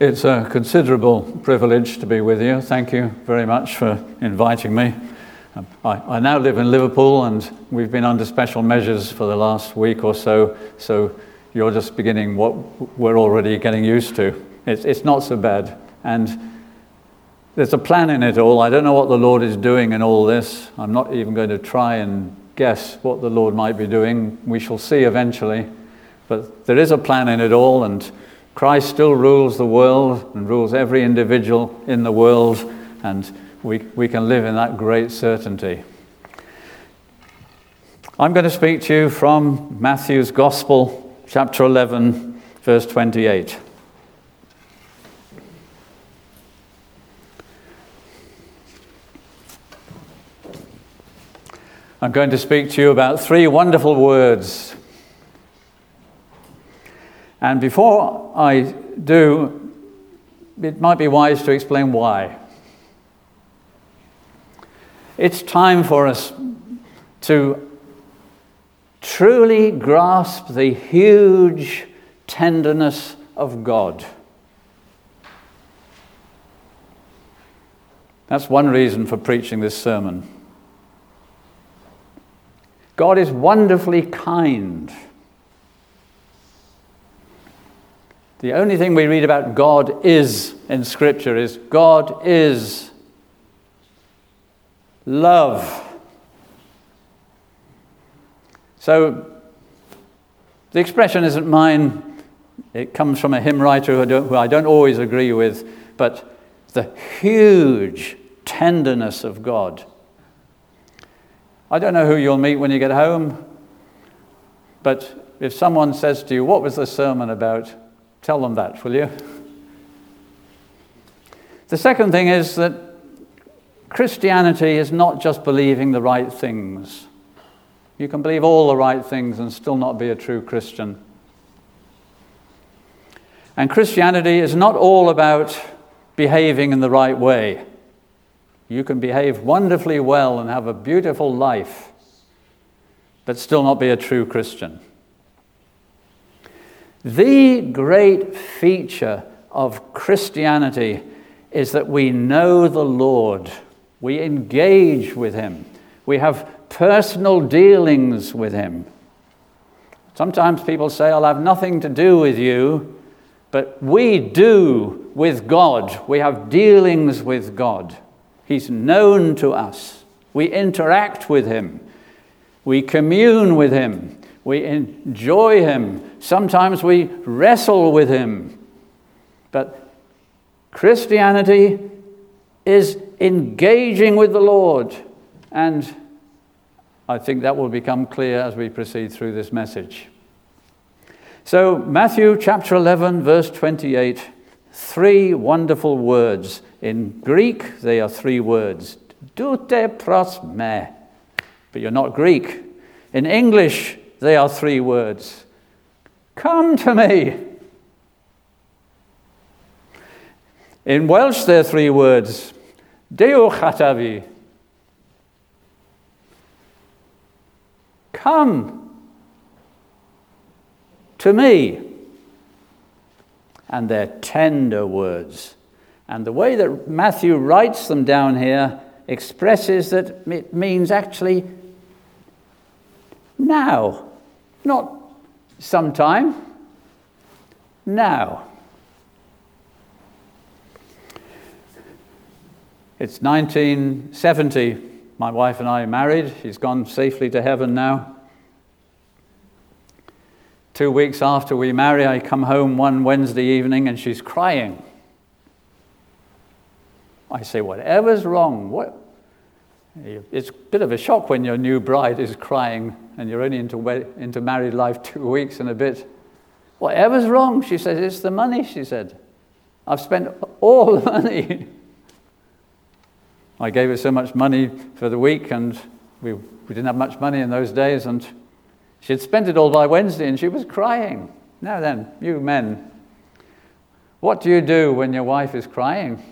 It's a considerable privilege to be with you. Thank you very much for inviting me. I, I, now live in Liverpool and we've been under special measures for the last week or so, so you're just beginning what we're already getting used to. It's, it's not so bad. And there's a plan in it all. I don't know what the Lord is doing in all this. I'm not even going to try and guess what the Lord might be doing. We shall see eventually. But there is a plan in it all, and Christ still rules the world and rules every individual in the world, and we, we can live in that great certainty. I'm going to speak to you from Matthew's Gospel, chapter 11, verse 28. I'm going to speak to you about three wonderful words and before I do, it might be wise to explain why. It's time for us to truly grasp the huge tenderness of God. That's one reason for preaching this sermon. God is wonderfully kind. The only thing we read about God is in Scripture is God is love. So the expression isn't mine. It comes from a hymn writer who, who I don't always agree with, but the huge tenderness of God. I don't know who you'll meet when you get home, but if someone says to you, What was the sermon about? Tell them that, will you? The second thing is that Christianity is not just believing the right things. You can believe all the right things and still not be a true Christian. And Christianity is not all about behaving in the right way. You can behave wonderfully well and have a beautiful life, but still not be a true Christian. The great feature of Christianity is that we know the Lord, we engage with Him, we have personal dealings with Him. Sometimes people say, I'll have nothing to do with you, but we do with God. We have dealings with God. He's known to us. We interact with Him. We commune with Him. We enjoy Him. Sometimes we wrestle with Him. But Christianity is engaging with the Lord. And I think that will become clear as we proceed through this message. So, Matthew chapter 11, verse 28, three wonderful words. In Greek, they are three words. Deute pros me. But you're not Greek. In English, they are three words Come to me. In Welsh, they're three words Dewch ata Come to me. And they're tender words. And the way that Matthew writes them down here expresses that it means actually now. Not sometime, now. It's 1970. My wife and I married. She's gone safely to heaven now. Two weeks after we marry, I come home one Wednesday evening and she's crying. I say, Whatever's wrong? What? It's a bit of a shock when your new bride is crying and you're only into, into married life two weeks and a bit. Whatever's wrong, she says, it's the money, she said. I've spent all the money. I gave her so much money for the week, and we, we didn't have much money in those days, and she had spent it all by Wednesday, and she was crying. Now then, you men, what do you do when your wife is crying?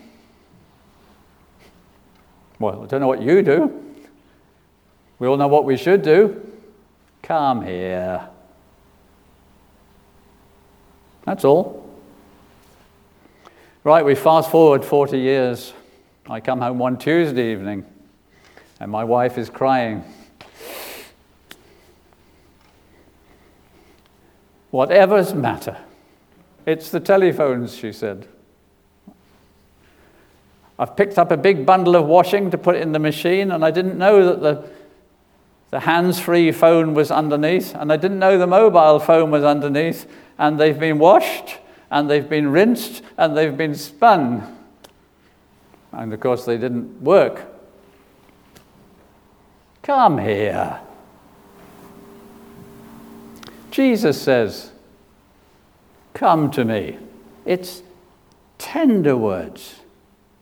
Well, I don't know what you do. We all know what we should do. Come here. That's all. Right, we fast forward 40 years. I come home one Tuesday evening, and my wife is crying. Whatever's matter. It's the telephones, she said. I've picked up a big bundle of washing to put in the machine, and I didn't know that the, the hands free phone was underneath, and I didn't know the mobile phone was underneath, and they've been washed, and they've been rinsed, and they've been spun. And of course, they didn't work. Come here. Jesus says, Come to me. It's tender words.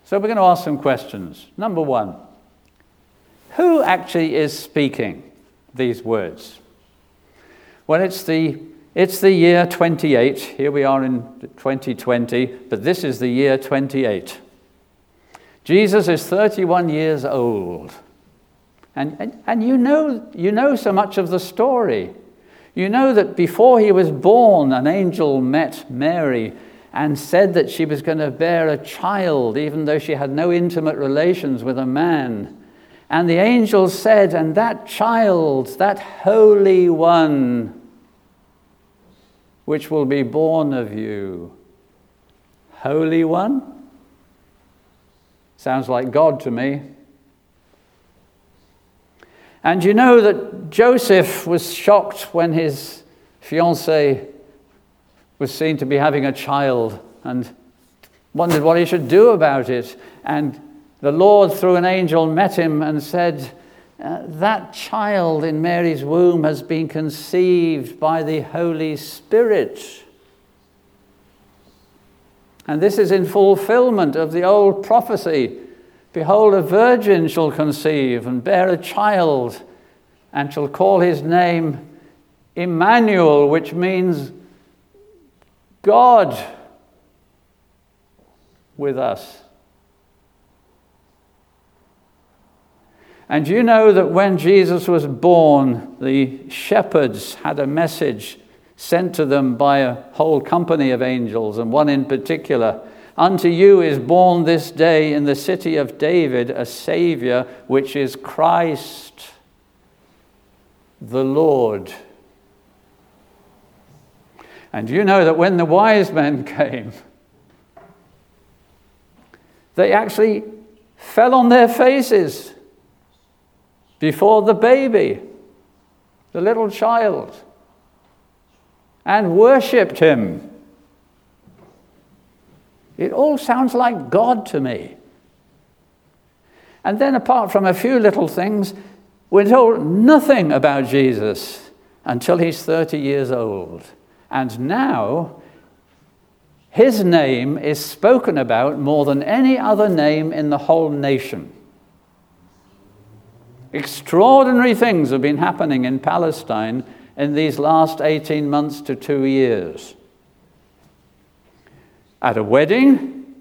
So we're going to ask some questions. Number one, who actually is speaking these words? Well, it's the, it's the year 28. Here we are in 2020, but this is the year 28. Jesus is 31 years old. And, and, and you, know, you know so much of the story. You know that before he was born, an angel met Mary and said that she was going to bear a child, even though she had no intimate relations with a man. And the angel said, And that child, that Holy One, which will be born of you, Holy One? Sounds like God to me. And you know that Joseph was shocked when his fiancee was seen to be having a child and wondered what he should do about it. And the Lord, through an angel, met him and said, uh, That child in Mary's womb has been conceived by the Holy Spirit. And this is in fulfillment of the old prophecy Behold, a virgin shall conceive and bear a child, and shall call his name Emmanuel, which means God with us. And you know that when Jesus was born, the shepherds had a message sent to them by a whole company of angels, and one in particular Unto you is born this day in the city of David a Savior, which is Christ the Lord. And you know that when the wise men came, they actually fell on their faces before the baby, the little child, and worshipped him. It all sounds like God to me. And then, apart from a few little things, we're told nothing about Jesus until he's 30 years old. And now, his name is spoken about more than any other name in the whole nation. Extraordinary things have been happening in Palestine in these last 18 months to two years at a wedding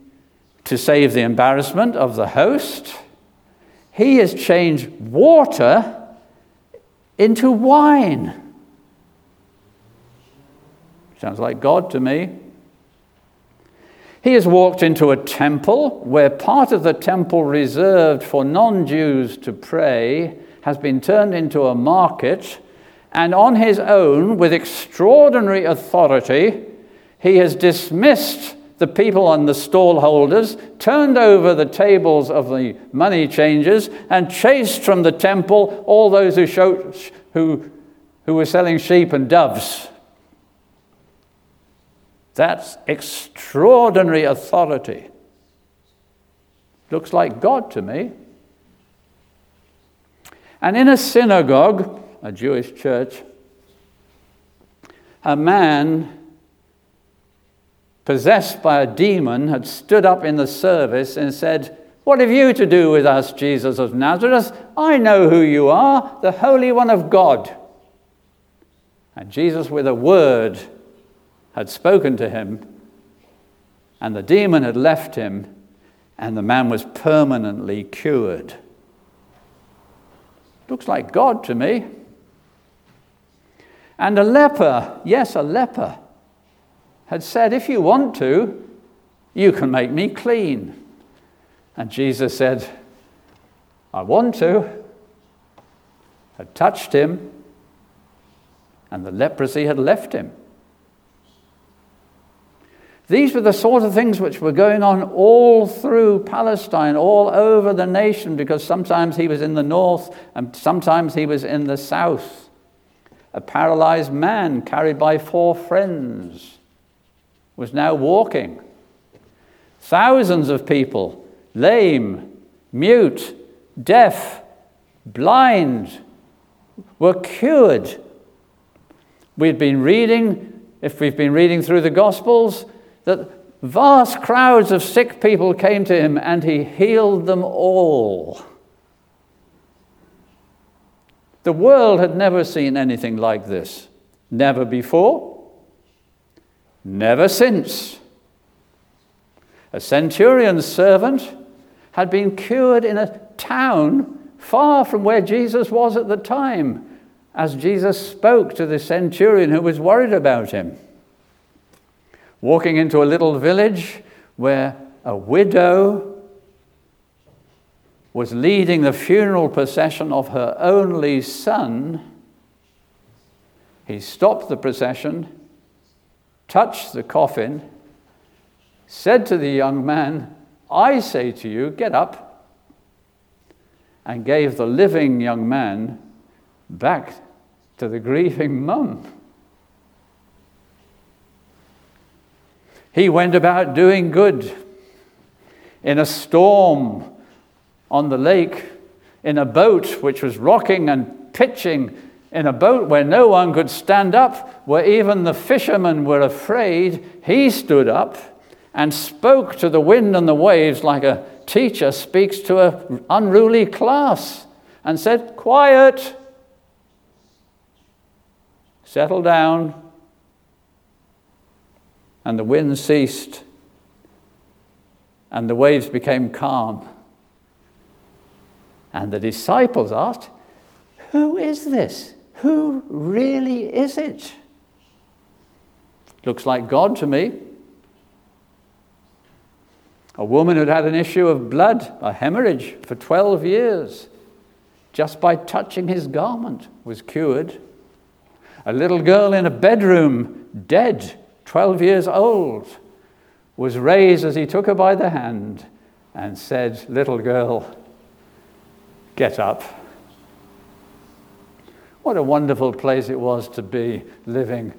to save the embarrassment of the host. He has changed water into wine. Sounds like God to me. He has walked into a temple where part of the temple reserved for non Jews to pray has been turned into a market, and on his own, with extraordinary authority, he has dismissed the people and the stall holders, turned over the tables of the money changers, and chased from the temple all those who, showed, who, who were selling sheep and doves. That's extraordinary authority. Looks like God to me. And in a synagogue, a Jewish church, a man possessed by a demon, had stood up in the service and said, What have you to do with us, Jesus of Nazareth? I know who you are, the Holy One of God. And Jesus, with a word, had spoken to him, and the demon had left him, and the man was permanently cured. Looks like God to me. And a leper, yes, a leper had said, If you want to, You can make me clean. And Jesus said, I want to. Had touched him, and the leprosy had left him. These were the sort of things which were going on all through Palestine, all over the nation, because sometimes he was in the north and sometimes he was in the south. A paralyzed man carried by four friends was now walking. Thousands of people, lame, mute, deaf, blind, were cured. We'd been reading, if we've been reading through the Gospels, that vast crowds of sick people came to him and he healed them all. The world had never seen anything like this. Never before, never since. A centurion's servant had been cured in a town far from where Jesus was at the time, as Jesus spoke to the centurion who was worried about him walking into a little village where a widow was leading the funeral procession of her only son. He stopped the procession, touched the coffin, said to the young man, I say to you, get up, and gave the living young man back to the grieving mum. He went about doing good in a storm on the lake, in a boat which was rocking and pitching, in a boat where no one could stand up, where even the fishermen were afraid. He stood up and spoke to the wind and the waves like a teacher speaks to an unruly class and said, Quiet, settle down and the wind ceased, and the waves became calm. And the disciples asked, Who is this? Who really is it? Looks like God to me. A woman who'd had an issue of blood, a hemorrhage, for 12 years, just by touching his garment, was cured. A little girl in a bedroom, dead, 12 years old, was raised as he took her by the hand and said, Little girl, get up. What a wonderful place it was to be living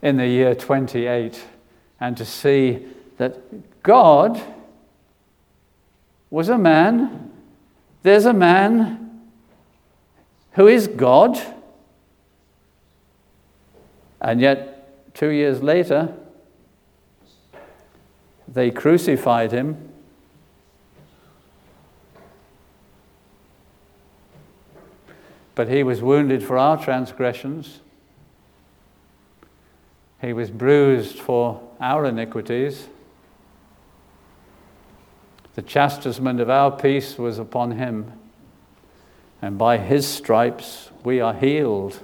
in the year 28 and to see that God was a man. There's a man who is God, and yet two years later, they crucified him. But he was wounded for our transgressions. He was bruised for our iniquities. The chastisement of our peace was upon him, and by his stripes we are healed.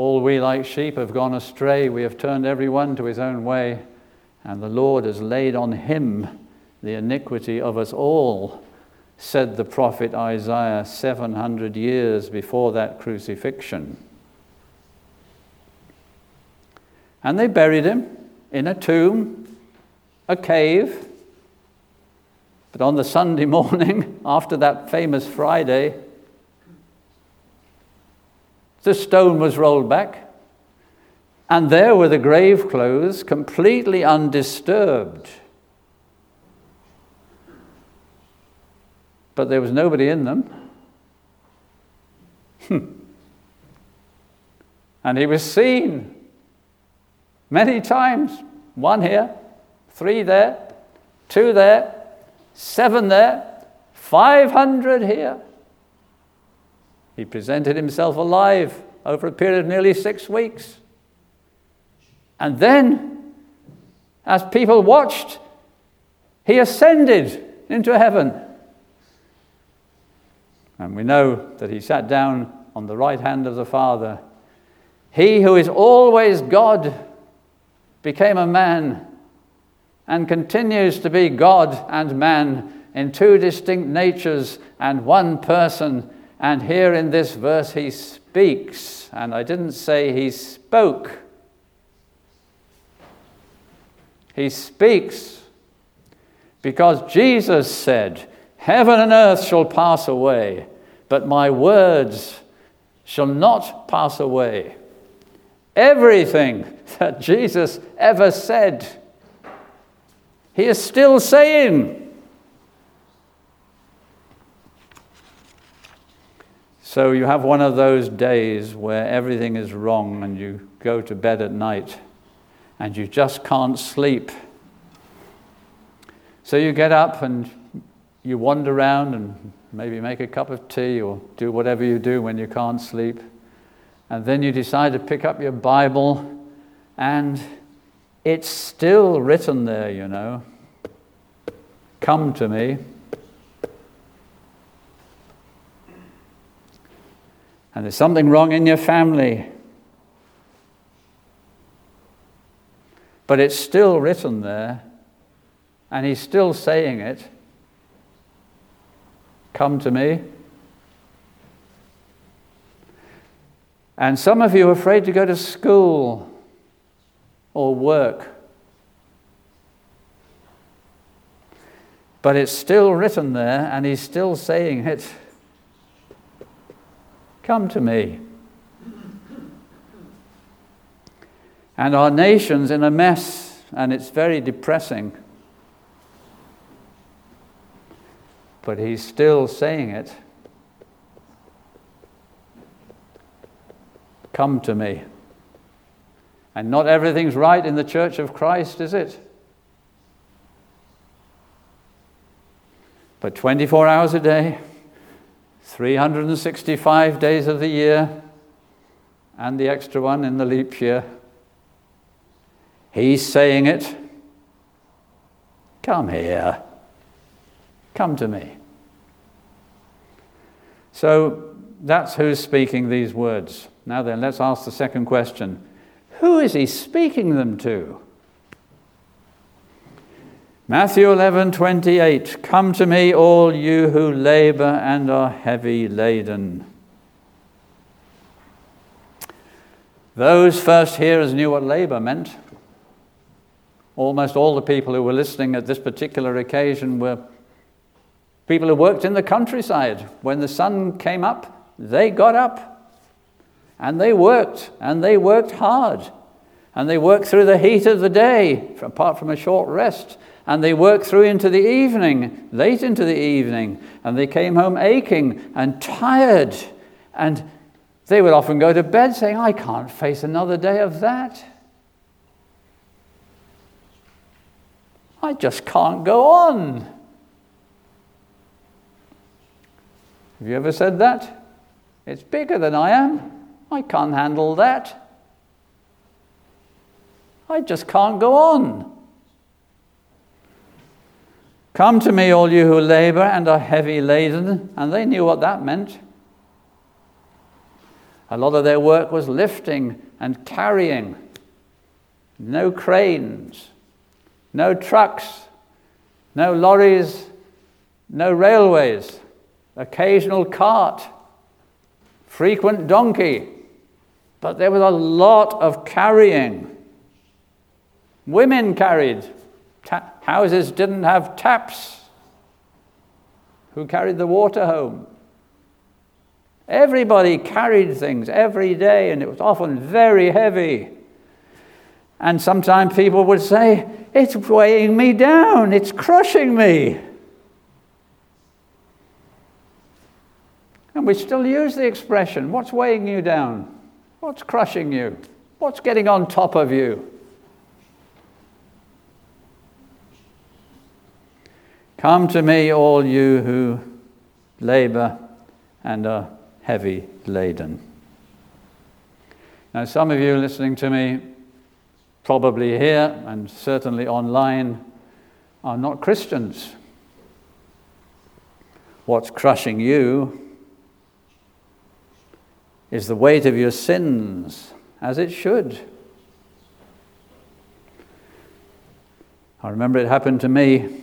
All we like sheep have gone astray. We have turned every one to his own way, and the Lord has laid on him the iniquity of us all, said the prophet Isaiah 700 years before that crucifixion. And they buried him in a tomb, a cave. But on the Sunday morning, after that famous Friday, the stone was rolled back, and there were the grave clothes, completely undisturbed. But there was nobody in them. Hmm. and he was seen many times one here, three there, two there, seven there, 500 here. He presented himself alive over a period of nearly six weeks. And then, as people watched, he ascended into heaven. And we know that he sat down on the right hand of the Father. He who is always God became a man and continues to be God and man in two distinct natures and one person. And here in this verse, he speaks. And I didn't say he spoke, he speaks. Because Jesus said, Heaven and earth shall pass away, but my words shall not pass away. Everything that Jesus ever said, he is still saying. So you have one of those days where everything is wrong and you go to bed at night and you just can't sleep. So you get up and you wander around and maybe make a cup of tea or do whatever you do when you can't sleep. And then you decide to pick up your Bible, and it's still written there, you know. Come to me. And there's something wrong in your family. But it's still written there, and he's still saying it. Come to me. And some of you are afraid to go to school or work. But it's still written there, and he's still saying it. Come to me. And our nation's in a mess, and it's very depressing. but he's still saying it. Come to me. And not everything's right in the church of Christ, is it? But 24 hours a day, 365 days of the year, and the extra one in the leap year, he's saying it. Come here. Come to me. So that's who's speaking these words. Now then, let's ask the second question Who is he speaking them to? Matthew 11, 28. Come to me, all you who labor and are heavy laden. Those first hearers knew what labor meant. Almost all the people who were listening at this particular occasion were People who worked in the countryside, when the sun came up, they got up and they worked, and they worked hard. And they worked through the heat of the day, apart from a short rest. And they worked through into the evening, late into the evening. And they came home aching and tired. And they would often go to bed saying, I can't face another day of that. I just can't go on. Have you ever said that? It's bigger than I am. I can't handle that. I just can't go on. Come to me, all you who labor and are heavy laden. And they knew what that meant. A lot of their work was lifting and carrying. No cranes, no trucks, no lorries, no railways occasional cart, frequent donkey, but there was a lot of carrying. Women carried. Houses didn't have taps. Who carried the water home? Everybody carried things every day, and it was often very heavy. And sometimes people would say, It's weighing me down, it's crushing me. And we still use the expression what's weighing you down? What's crushing you? What's getting on top of you? Come to me, all you who labor and are heavy laden. Now, some of you listening to me, probably here and certainly online, are not Christians. What's crushing you is the weight of your sins, as it should. I remember it happened to me.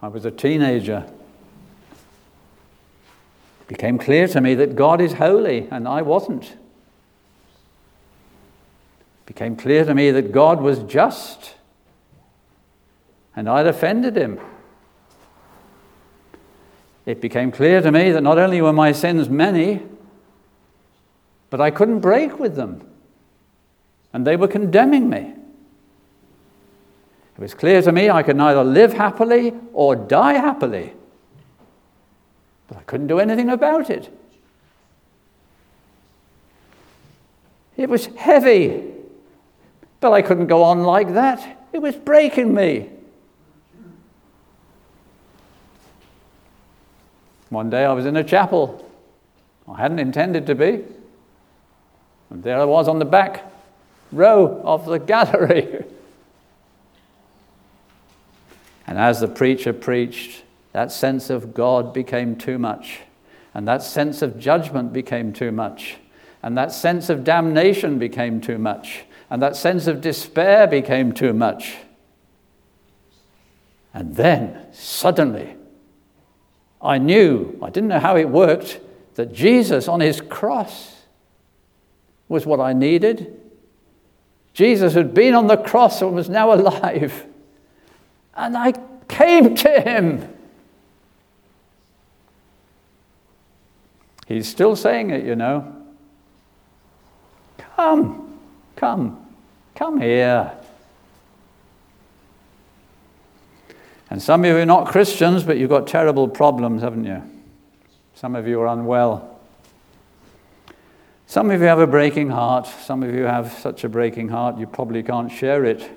I was a teenager. It became clear to me that God is holy and I wasn't. It became clear to me that God was just and I'd offended him. It became clear to me that not only were my sins many, but I couldn't break with them. And they were condemning me. It was clear to me I could neither live happily or die happily. But I couldn't do anything about it. It was heavy, but I couldn't go on like that. It was breaking me. One day I was in a chapel. I hadn't intended to be. And there I was on the back row of the gallery. and as the preacher preached, that sense of God became too much. And that sense of judgment became too much. And that sense of damnation became too much. And that sense of despair became too much. And then, suddenly, I knew, I didn't know how it worked, that Jesus on his cross was what I needed. Jesus had been on the cross and was now alive. And I came to him. He's still saying it, you know. Come, come, come here. And some of you are not Christians, but you've got terrible problems, haven't you? Some of you are unwell. Some of you have a breaking heart. Some of you have such a breaking heart you probably can't share it.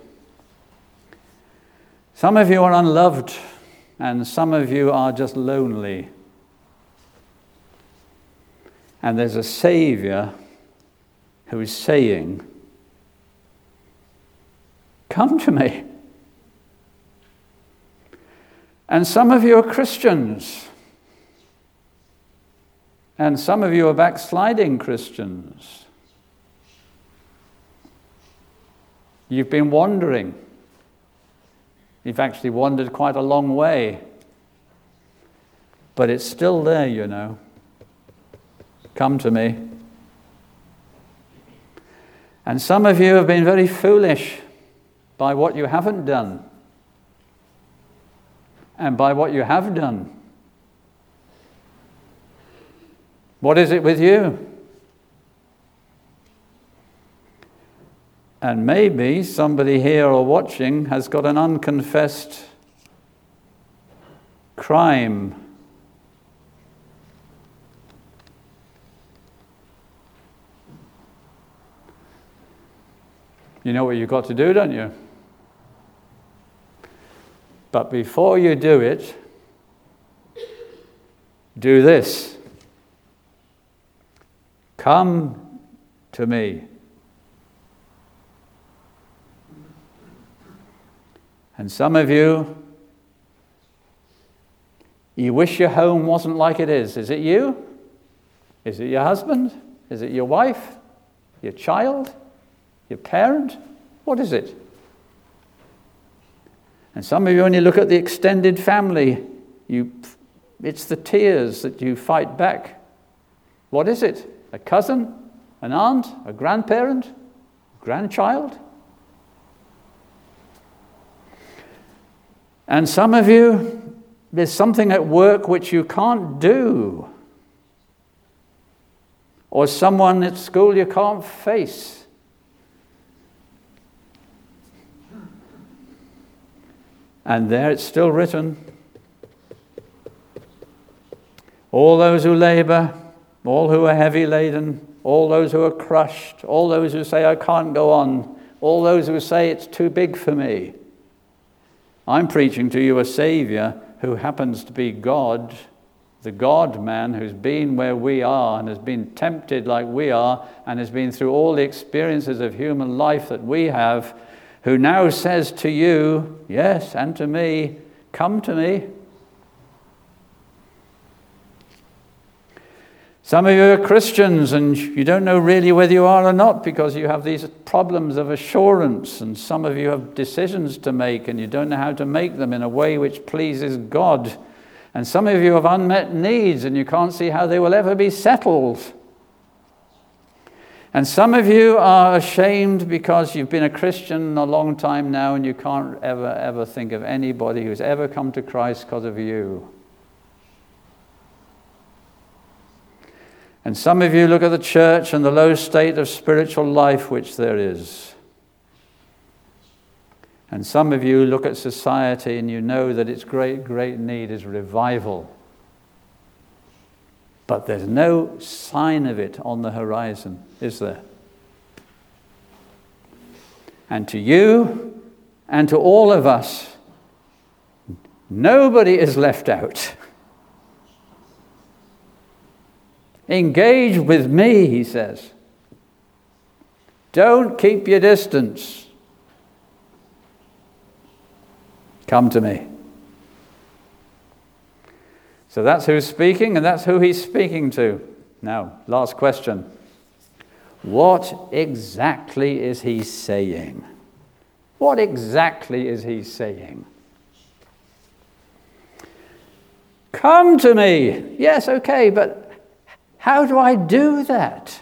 Some of you are unloved, and some of you are just lonely. And there's a Savior who is saying, Come to me. And some of you are Christians. And some of you are backsliding Christians. You've been wandering. You've actually wandered quite a long way. But it's still there, you know. Come to me. And some of you have been very foolish by what you haven't done and by what you have done. What is it with you? And maybe somebody here or watching has got an unconfessed crime. You know what you've got to do, don't you? But before you do it, do this Come to me. And some of you, you wish your home wasn't like it is. Is it you? Is it your husband? Is it your wife? Your child? Your parent? What is it? And some of you, when you look at the extended family, you, it's the tears that you fight back. What is it? A cousin? An aunt? A grandparent? Grandchild? And some of you, there's something at work which you can't do, or someone at school you can't face. And there it's still written all those who labor, all who are heavy laden, all those who are crushed, all those who say, I can't go on, all those who say, it's too big for me. I'm preaching to you a Savior who happens to be God, the God man who's been where we are and has been tempted like we are and has been through all the experiences of human life that we have who now says to you, yes, and to me, Come to me. Some of you are Christians and you don't know really whether you are or not because you have these problems of assurance, and some of you have decisions to make and you don't know how to make them in a way which pleases God. And some of you have unmet needs and you can't see how they will ever be settled. And some of you are ashamed because you've been a Christian a long time now and you can't ever, ever think of anybody who's ever come to Christ because of you. And some of you look at the church and the low state of spiritual life which there is. And some of you look at society and you know that its great, great need is revival. But there's no sign of it on the horizon, is there? And to you and to all of us, nobody is left out. Engage with me, he says. Don't keep your distance. Come to me. So that's who's speaking, and that's who he's speaking to. Now, last question. What exactly is he saying? What exactly is he saying? Come to me. Yes, okay, but how do I do that?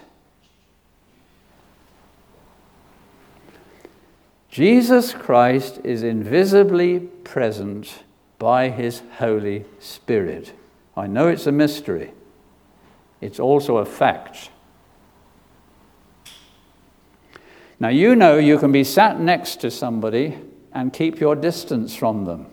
Jesus Christ is invisibly present by his Holy Spirit. I know it's a mystery, it's also a fact. Now, you know you can be sat next to somebody and keep your distance from them.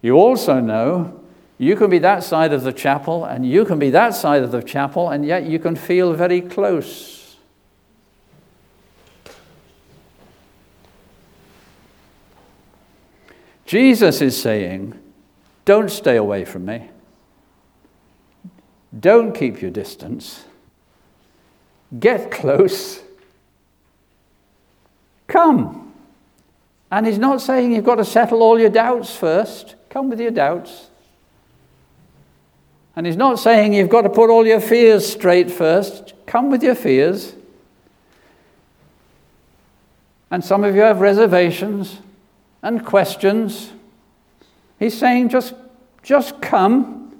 You also know you can be that side of the chapel and you can be that side of the chapel, and yet you can feel very close. Jesus is saying, don't stay away from me. Don't keep your distance. Get close. Come. And he's not saying you've got to settle all your doubts first. Come with your doubts. And he's not saying you've got to put all your fears straight first. Come with your fears. And some of you have reservations and questions. He's saying just, just come.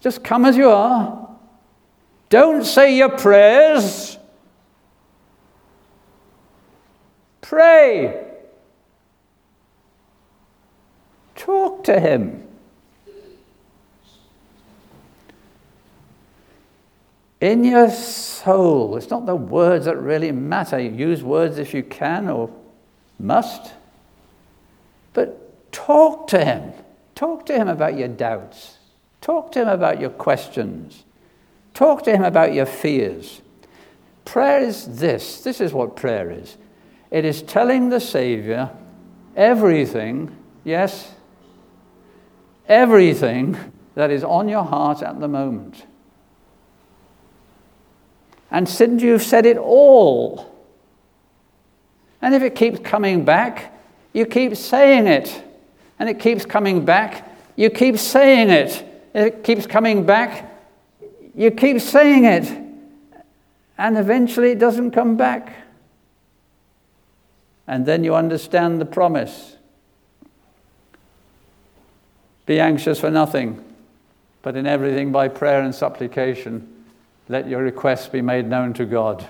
Just come as you are. Don't say your prayers. Pray. Talk to him. In your soul, it's not the words that really matter. Use words if you can or must. But talk to him. Talk to him about your doubts. Talk to him about your questions. Talk to him about your fears. Prayer is this this is what prayer is it is telling the Savior everything, yes, everything that is on your heart at the moment. And since you've said it all, and if it keeps coming back, you keep saying it and it keeps coming back, you keep saying it. It keeps coming back, you keep saying it, and eventually it doesn't come back. And then you understand the promise. Be anxious for nothing, but in everything by prayer and supplication, let your requests be made known to God.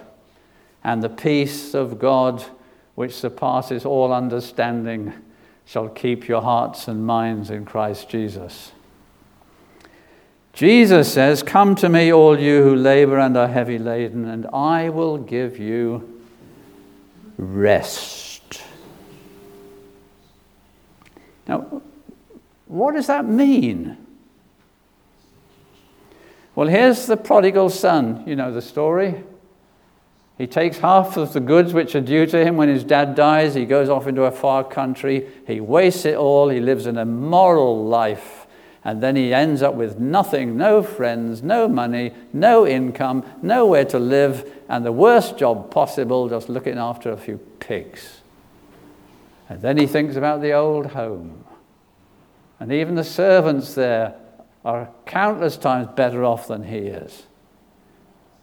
And the peace of God, which surpasses all understanding, shall keep your hearts and minds in Christ Jesus. Jesus says, Come to me, all you who labor and are heavy laden, and I will give you rest. Now, what does that mean? Well, here's the prodigal son. You know the story. He takes half of the goods which are due to him when his dad dies. He goes off into a far country. He wastes it all. He lives an immoral life. And then he ends up with nothing no friends, no money, no income, nowhere to live, and the worst job possible just looking after a few pigs. And then he thinks about the old home. And even the servants there are countless times better off than he is.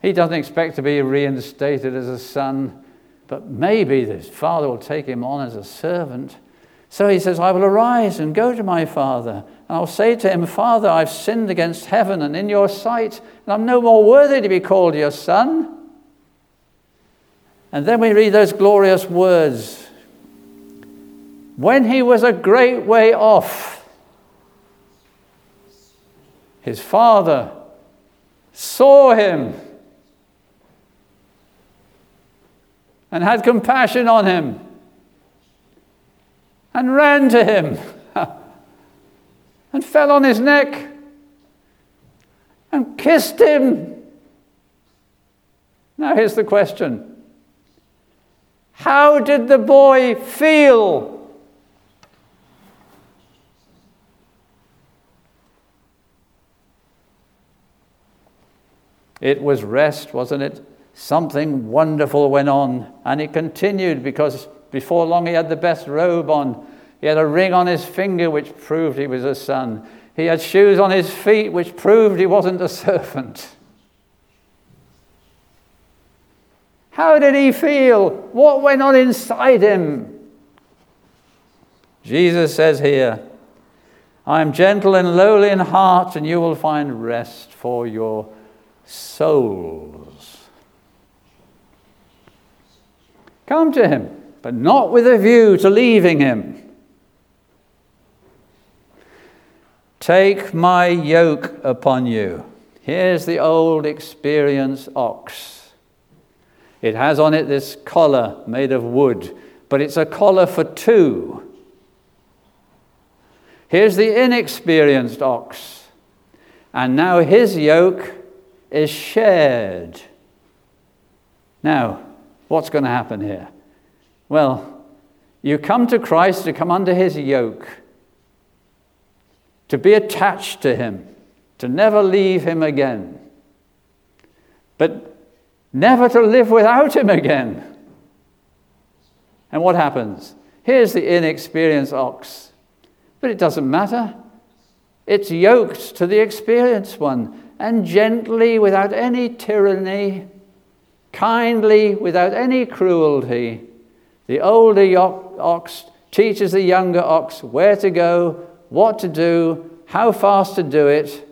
He doesn't expect to be reinstated as a son, but maybe his father will take him on as a servant. So he says, I will arise and go to my father. And I'll say to him, Father, I've sinned against heaven and in your sight, and I'm no more worthy to be called your son. And then we read those glorious words. When he was a great way off, his father saw him and had compassion on him and ran to him and fell on his neck and kissed him. Now, here's the question How did the boy feel? It was rest, wasn't it? Something wonderful went on, and it continued because before long he had the best robe on. He had a ring on his finger which proved he was a son. He had shoes on his feet which proved he wasn't a servant. How did he feel? What went on inside him? Jesus says here, I am gentle and lowly in heart, and you will find rest for your souls. Come to him, but not with a view to leaving him. Take my yoke upon you. Here's the old experienced ox. It has on it this collar made of wood, but it's a collar for two. Here's the inexperienced ox. And now his yoke is shared. Now, what's going to happen here? Well, you come to Christ to come under his yoke, to be attached to him, to never leave him again, but never to live without him again. And what happens? Here's the inexperienced ox, but it doesn't matter. It's yoked to the experienced one and gently, without any tyranny, kindly, without any cruelty, the older ox teaches the younger ox where to go, what to do, how fast to do it.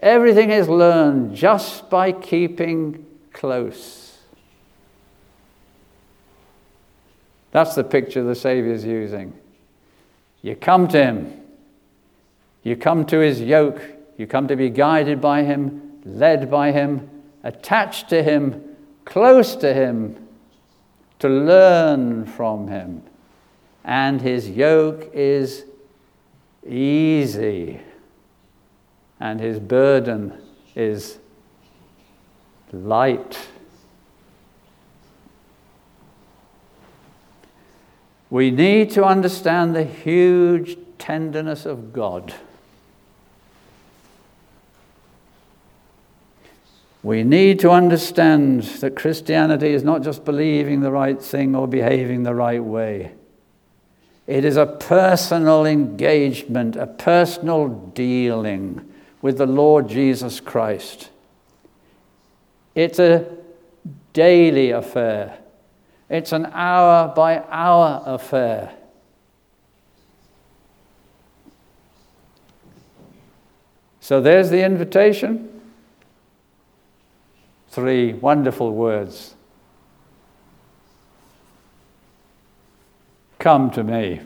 Everything is learned just by keeping close. That's the picture the Saviour's using. You come to Him, you come to His yoke, you come to be guided by Him, led by Him, attached to Him, close to Him, to learn from Him. And His yoke is easy, and His burden is light. We need to understand the huge tenderness of God. We need to understand that Christianity is not just believing the right thing or behaving the right way. It is a personal engagement, a personal dealing with the Lord Jesus Christ. It's a daily affair, it's an hour by hour affair. So there's the invitation three wonderful words Come to me.